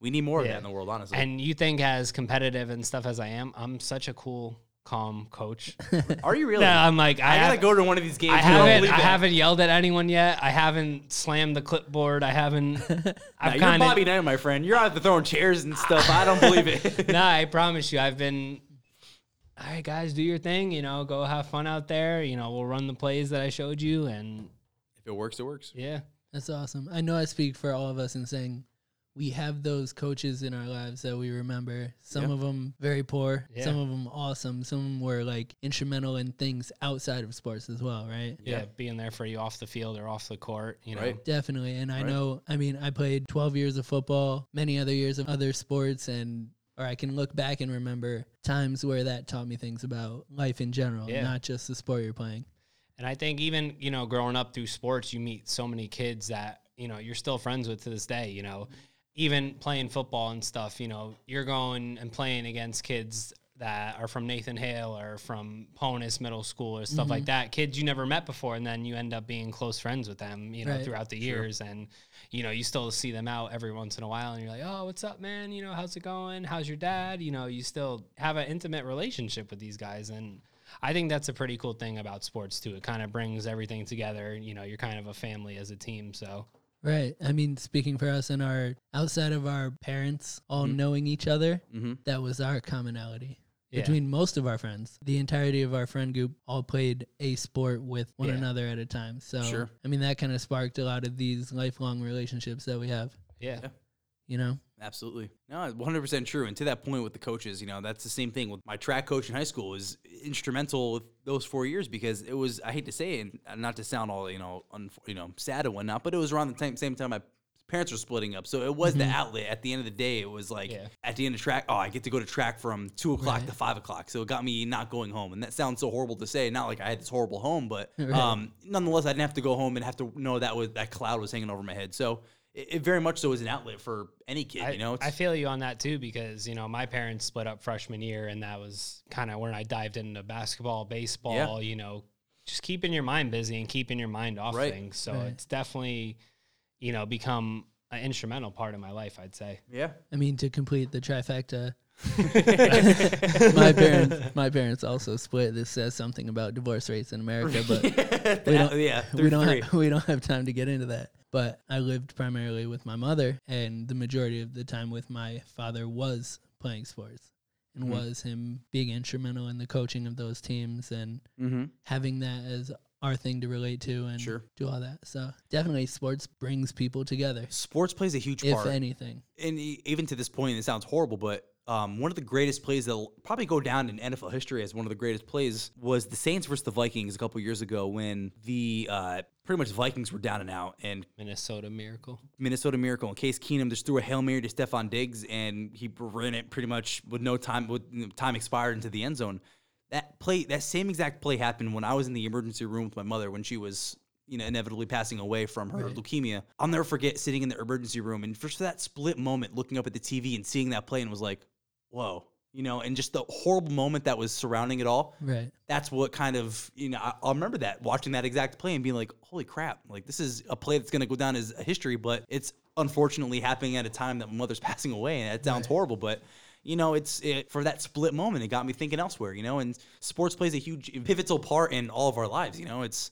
we need more of that in the world, honestly. And you think as competitive and stuff as I am, I'm such a cool, calm coach. <laughs> Are you really? no, I'm like I, I gotta have- go to one of these games. I haven't. I haven't yelled at anyone yet. I haven't slammed the clipboard. I haven't. <laughs> I've you're kind of. Bobby Knight, my friend. You're out there throwing chairs and stuff. I don't believe it. <laughs> nah, I promise you, I've been. All right, guys, do your thing. You know, go have fun out there. You know, we'll run the plays that I showed you, and if it works, it works. yeah, That's awesome. I know I speak for all of us in saying we have those coaches in our lives that we remember. Some Yeah. of them very poor, Yeah. some of them awesome. Some of them were like instrumental in things outside of sports as well, right? yeah, being there for you off the field or off the court. You know, Right. Definitely. And I Right. know, I mean, I played 12 years of football, many other years of other sports, and or I can look back and remember times where that taught me things about life in general, Yeah. not just the sport you're playing. And I think even, you know, growing up through sports, you meet so many kids that, you know, you're still friends with to this day, you know. Even playing football and stuff, you know, you're going and playing against kids that are from Nathan Hale or from Ponus Middle School or stuff like that. Kids you never met before and then you end up being close friends with them, you know, Right. throughout the years and you know, you still see them out every once in a while and you're like, "Oh, what's up, man? You know, how's it going? How's your dad?" You know, you still have an intimate relationship with these guys and I think that's a pretty cool thing about sports too. It kind of brings everything together. You know, you're kind of a family as a team. So Right. I mean, speaking for us and our outside of our parents all Mm-hmm. knowing each other, hmm that was our commonality. Yeah. Between most of our friends, the entirety of our friend group all played a sport with one Yeah. another at a time. So, Sure. I mean, that kind of sparked a lot of these lifelong relationships that we have, yeah, Yeah. you know? Absolutely. No, 100% true. And to that point with the coaches, you know, that's the same thing with my track coach in high school was instrumental with those four years because it was, I hate to say it, and not to sound all, you know, un, you know, sad and whatnot, but it was around the time, same time I parents were splitting up. So it was the outlet. At the end of the day, it was like Yeah. at the end of track, oh, I get to go to track from two o'clock Right. to five o'clock. So it got me not going home. And that sounds so horrible to say. Not like I had this horrible home, but <laughs> Right. um, nonetheless, I didn't have to go home and have to know that was that cloud was hanging over my head. So it, it very much so is an outlet for any kid. I, you know, I feel you on that too because you know my parents split up freshman year, and that was kind of when I dived into basketball, baseball. You know, just keeping your mind busy and keeping your mind off Right. things. So it's definitely, you know, become an instrumental part of my life. I'd say. yeah. I mean, to complete the trifecta, <laughs> my parents, my parents also split. This says something about divorce rates in America, but <laughs> we don't, yeah, we don't, have, we don't have time to get into that. But I lived primarily with my mother, and the majority of the time with my father was playing sports, and Mhm. was him being instrumental in the coaching of those teams and Mm-hmm. having that as our thing to relate to and Sure. do all that. So definitely, sports brings people together, Sports plays a huge if part. If anything. and even to this point, it sounds horrible, but um, one of the greatest plays that'll probably go down in NFL history as one of the greatest plays was the Saints versus the Vikings a couple years ago when the uh, pretty much Vikings were down and out, and Minnesota Miracle. Minnesota Miracle and Case Keenum just threw a hail mary to Stefon Diggs, and he ran it pretty much with no time with time expired into the end zone. That play, that same exact play happened when I was in the emergency room with my mother when she was you know inevitably passing away from her Right. leukemia. I'll never forget sitting in the emergency room and for that split moment, looking up at the TV and seeing that play, and was like, "Whoa." You know, and just the horrible moment that was surrounding it all Right. that's what kind of you know I, I'll remember that watching that exact play and being like, holy crap! Like this is a play that's going to go down as a history, but it's unfortunately happening at a time that my mother's <laughs> passing away, and that sounds Right. horrible, but you know it's it, for that split moment, it got me thinking elsewhere. You know, and sports plays a huge pivotal part in all of our lives. You know, it's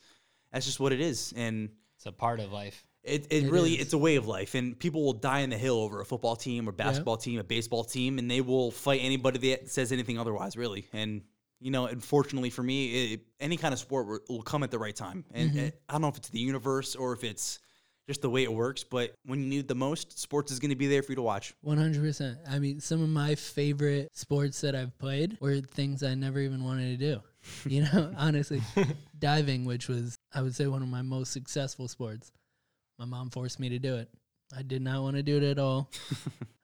that's just what it is, and It's a part of life. it, it, It really is. it's a way of life and people will die in the hill over a football team or basketball team a baseball team and they will fight anybody that says anything otherwise really and you know unfortunately for me it, any kind of sport will- will come at the right time and Mhm. it- i don't know if it's the universe or if it's just the way it works but when you need it the most sports is going to be there for you to watch One hundred percent. I mean, some of my favorite sports that I've played were things I never even wanted to do. <laughs> You know, <laughs> honestly, <laughs> diving, which was I would say one of my most successful sports. My mom forced me to do it. I did not want to do it at all.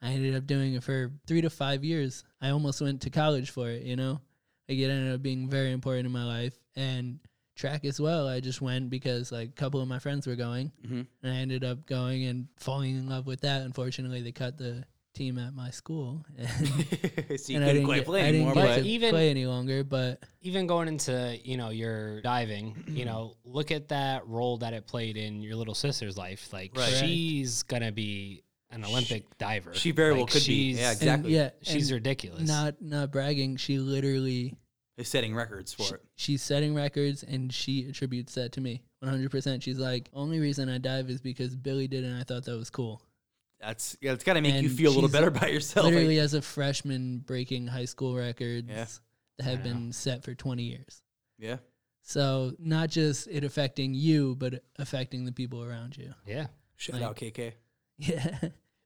I ended up doing it for three to five years. I almost went to college for it. You know, like it ended up being very important in my life and track as well. I just went because like a couple of my friends were going, Mhm. and I ended up going and falling in love with that. Unfortunately, they cut the team at my school, <laughs> and, <laughs> so you and I couldn't didn't quite get, play I anymore didn't but to even- play any longer. But even going into you know your diving you know look at that role that it played in your little sister's life like Right. she's gonna be an olympic diver she very well Like, could be she's- yeah and exactly yeah, she's ridiculous not not bragging. She literally They're setting records for she- it she's setting records, and she attributes that to me. One hundred percent. She's like, only reason I dive is because Billy did, it and I thought that was cool. that's yeah it's got to make you feel a little better about yourself literally as a freshman breaking high school records Yeah. that have been set for 20 years. yeah So not just it affecting you, but affecting the people around you. yeah shout Like- out kk <laughs> Yeah.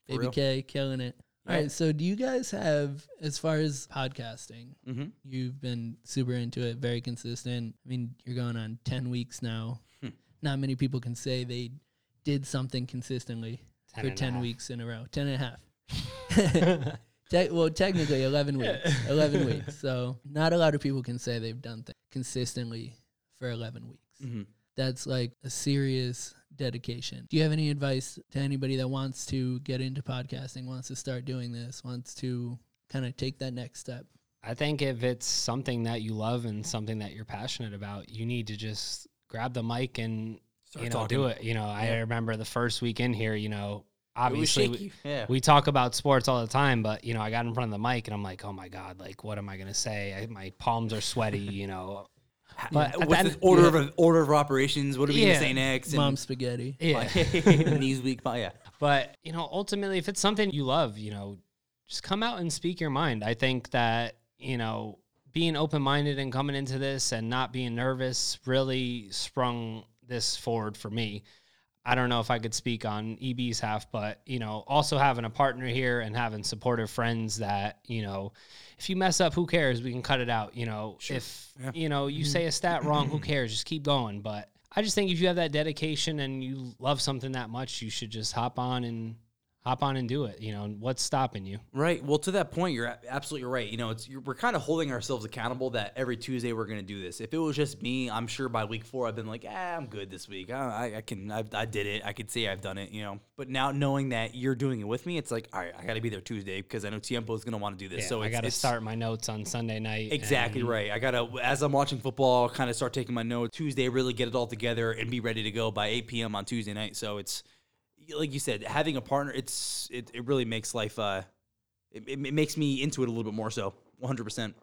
Baby. K killing it. All Yeah. right. So do you guys have, as far as podcasting, mm-hmm. you've been super into it, very consistent. I mean, you're going on 10 weeks now. Hmm. Not many people can say they did something consistently 10 for 10 half. weeks in a row. 10 and a half. <laughs> <laughs> Te- well, technically 11 weeks. <laughs> 11 weeks. So not a lot of people can say they've done things consistently for 11 weeks. Mm-hmm. That's like a serious dedication. Do you have any advice to anybody that wants to get into podcasting, wants to start doing this, wants to kind of take that next step? i think if it's something that you love and something that you're passionate about you need to just grab the mic and Start you know talking. do it you know i remember the first week in here you know obviously we- yeah we talk about sports all the time, but you know, I got in front of the mic and I'm like, oh my god, like what am I gonna say? I, my palms are sweaty, you know. But What's the order yeah. of order of operations? What are we Yeah. gonna say next? And- Mom spaghetti. <laughs> Yeah. <laughs> <laughs> knees weak. but Yeah, But you know, ultimately, if it's something you love, you know, just come out and speak your mind. I think that you know, being open minded and coming into this and not being nervous really sprung this forward for me. I don't know if I could speak on EB's half, but you know, also having a partner here and having supportive friends that you know, if you mess up, who cares? We can cut it out. You know, if Yeah. you know you say a stat wrong, who cares? Just keep going. But I just think if you have that dedication and you love something that much, you should just hop on and hop on and do it. You know, what's stopping you? Right. Well, to that point, you're absolutely right. You know, it's you're, we're kind of holding ourselves accountable that every Tuesday we're going to do this. If it was just me, I'm sure by week four I've been like, ah, I'm good this week. I, I, can, I, I did it. I could say I've done it. You know. But now knowing that you're doing it with me, it's like, all right, I got to be there Tuesday because I know Tiempo is going to want to do this. Yeah, so I got to start my notes on Sunday night. Exactly and- right. I gotta as I'm watching football, kind of start taking my notes Tuesday, really get it all together and be ready to go by 8 p.m. on Tuesday night. So it's like you said, having a partner, it's it, it really makes life. uh it, it it makes me into it a little bit more. So 100. percent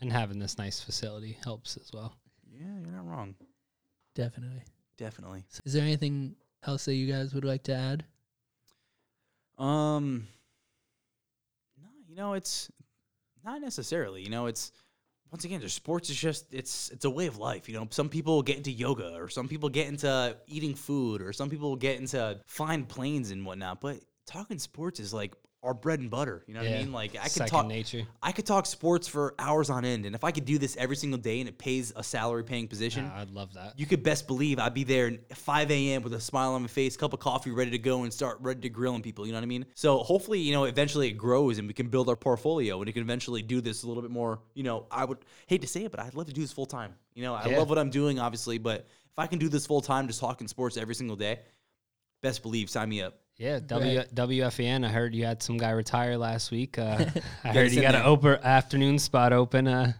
And having this nice facility helps as well. Yeah, you're not wrong. Definitely. Definitely. Is there anything else that you guys would like to add? Um, no, you know, it's not necessarily. You know, it's once again, just sports is just it's it's a way of life. You know, some people get into yoga, or some people get into eating food, or some people get into flying planes and whatnot. But talking sports is like our bread and butter. You know what I mean? Like I could Second talk. nature. I could talk sports for hours on end, and if I could do this every single day and it pays a salary paying position, I'd love that. you could best believe I'd be there at 5 a.m. with a smile on my face, cup of coffee, ready to go and start ready to grilling people. You know what I mean? So hopefully, you know, eventually it grows and we can build our portfolio and we can eventually do this a little bit more. You know, I would hate to say it, but I'd love to do this full time. You know, I Yeah. love what I'm doing, obviously, but if I can do this full time, just talking sports every single day, best believe, sign me up. Yeah, w, WFAN. I heard you had some guy retire last week. Uh, <laughs> I heard you got an open afternoon spot open. Uh,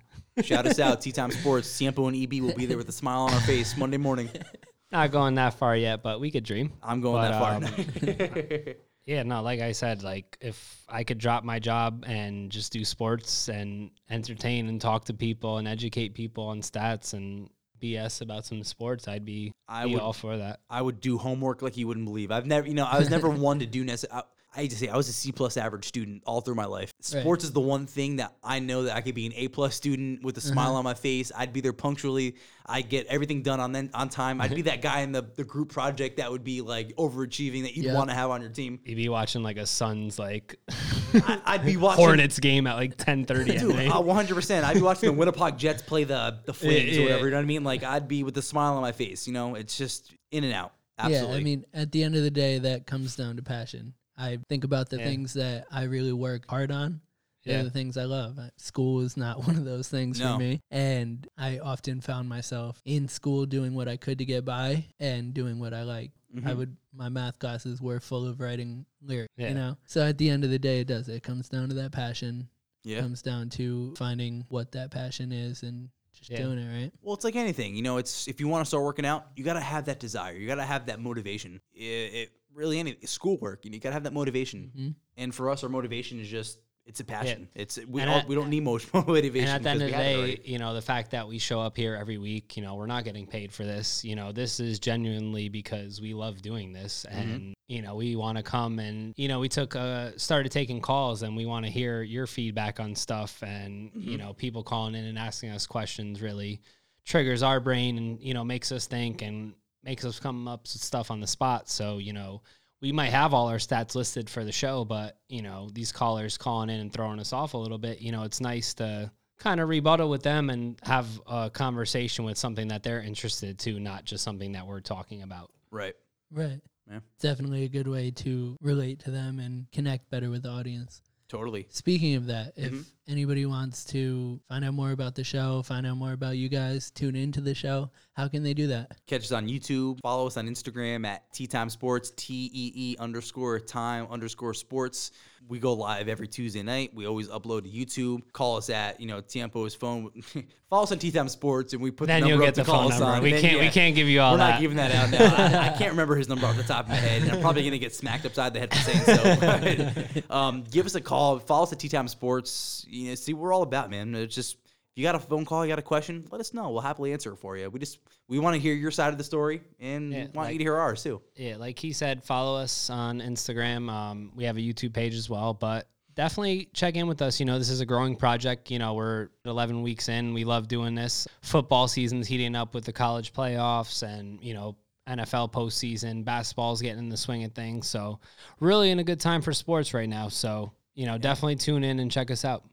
Shout us out, <laughs> Tea Time Sports. Tiempo and EB will be there with a smile on our face Monday morning. <laughs> not going that far yet, but we could dream. I'm going But, that far. Yeah, no, like I said, like if I could drop my job and just do sports and entertain and talk to people and educate people on stats and BS about some sports, I'd be, I be would- all for that. I would do homework like you wouldn't believe. I've never, you know, I was never <laughs> one to do necessarily. I hate to say, I was a C plus average student all through my life. Right. Sports is the one thing that I know that I could be an A plus student with a smile Uh-huh. on my face. I'd be there punctually. I'd get everything done on then on time. I'd be that guy in the, the group project that would be like overachieving that you'd Yeah. want to have on your team. You'd be watching like a Suns like <laughs> I, I'd be <laughs> watching Hornets game at like ten thirty at Dude, night. uh, 100%. I'd be watching the <laughs> Winnipeg Jets play the the Flames Yeah, or whatever. You know what I mean? Like I'd be with a smile on my face. You know, it's just in and out. Absolutely. Yeah, I mean, at the end of the day, that comes down to passion. I think about the Yeah. things that I really work hard on. They're Yeah. the things I love. Uh, School is not <laughs> one of those things No. for me. And I often found myself in school doing what I could to get by and doing what I like. I Mhm. would my math classes were full of writing lyrics, Yeah. you know. So at the end of the day it does. It comes down to that passion. yeah. comes down to finding what that passion is and just Yeah. doing it, right? Well, it's like anything, you know. It's if you want to start working out, you gotta have that desire. You gotta have that motivation. It, it really any schoolwork, and you gotta have that motivation. Mhm. And for us, our motivation is just it's a passion. It's we all, at- we don't need <laughs> motivation. And at the end of the day, you know, the fact that we show up here every week, you know, we're not getting paid for this. You know, this is genuinely because we love doing this, Mm-hmm. and you know, we want to come and you know, we took uh started taking calls, and we want to hear your feedback on stuff, and Mm-hmm. you know, people calling in and asking us questions really triggers our brain, and you know, makes us think and makes us come up with stuff on the spot. So you know. We might have all our stats listed for the show, but you know these callers calling in and throwing us off a little bit. You know, it's nice to kind of rebuttal with them and have a conversation with something that they're interested to, not just something that we're talking about. right. Right. Yeah. Definitely a good way to relate to them and connect better with the audience. Totally. Speaking of that, if Mhm. Anybody wants to find out more about the show, find out more about you guys, tune into the show, how can they do that? Catch us on YouTube. Follow us on Instagram at Tea Time Sports, T E E underscore time underscore sports. We go live every Tuesday night. We always upload to YouTube. Call us at, you know, Tiempo's phone. <laughs> Follow us on Tea Time Sports and we put Then the you'll number get up to the call phone us number. on. We Then, can't. We can't give you all We're that. not giving that out now. <laughs> I, I can't remember his number off the top of my head, and I'm probably gonna get smacked upside the head for saying so. <laughs> But, um, give us a call. Follow us at Tea Time Sports. You know, see we're all about, man. It's just if you got a phone call, you got a question, let us know. We'll happily answer it for you. We just we want to hear your side of the story and Yeah, want like- you to hear ours too. Yeah, like he said, follow us on Instagram. Um, we have a YouTube page as well, but definitely check in with us. You know, this is a growing project. You know, we're 11 weeks in. We love doing this. Football season's heating up with the college playoffs and, you know, NFL postseason. Basketball's getting in the swing of things. So, really in a good time for sports right now. So, you know, definitely tune in and check us out.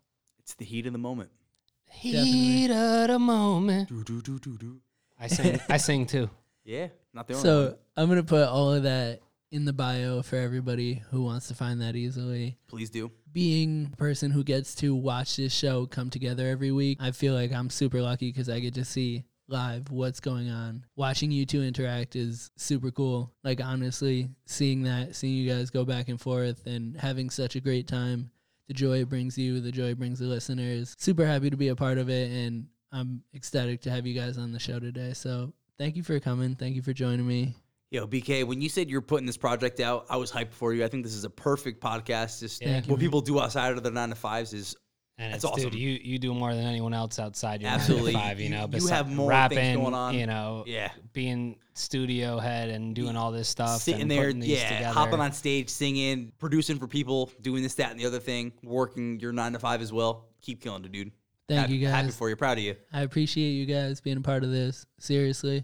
It's the heat of the moment. Definitely. Heat of the moment. Do, do, do, do, do. I I sing. I sing too. <laughs> Yeah, not the only So one. I'm gonna put all of that in the bio for everybody who wants to find that easily. Please do. Being a person who gets to watch this show come together every week, I feel like I'm super lucky because I get to see live what's going on. Watching you two interact is super cool. Like honestly, seeing that, seeing you guys go back and forth and having such a great time. The joy it brings you, the joy it brings the listeners. Super happy to be a part of it and I'm ecstatic to have you guys on the show today. So thank you for coming. Thank you for joining me. Yo, BK, when you said you're putting this project out, I was hyped for you. I think this is a perfect podcast. Just what people do outside of their nine to fives is And That's it's, awesome. dude, you you do more than anyone else outside your <laughs> Absolutely. nine to five. You You- know, you besi- have more things rapping, going on. You know, yeah. being studio head and doing all this stuff, Sitting and there, putting these yeah, together. hopping on stage, singing, producing for people, doing this, that, and the other thing, working your nine to five as well. Keep killing it, dude. Thank Happy- you guys. Happy for you. Proud of you. I appreciate you guys being a part of this. Seriously.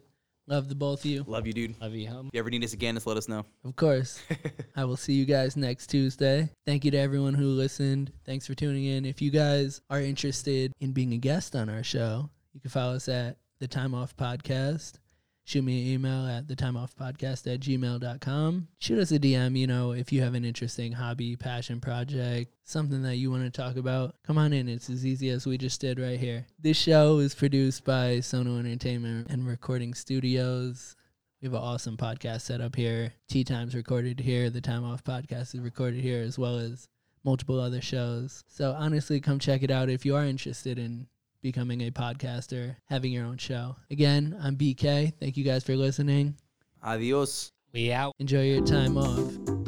Love the both of you. Love you, dude. Love you, home. If you ever need us again, just let us know. Of course. <laughs> I will see you guys next Tuesday. Thank you to everyone who listened. Thanks for tuning in. If you guys are interested in being a guest on our show, you can follow us at the Time Off Podcast. Shoot me an email at the time off podcast at gmail.com. Shoot us a DM, you know, if you have an interesting hobby, passion project, something that you want to talk about. Come on in. It's as easy as we just did right here. This show is produced by Sono Entertainment and Recording Studios. We have an awesome podcast set up here. Tea Time's recorded here. The Time Off podcast is recorded here, as well as multiple other shows. So honestly, come check it out if you are interested in becoming a podcaster, having your own show. Again, I'm BK. Thank you guys for listening. Adios. We out. Enjoy your time off.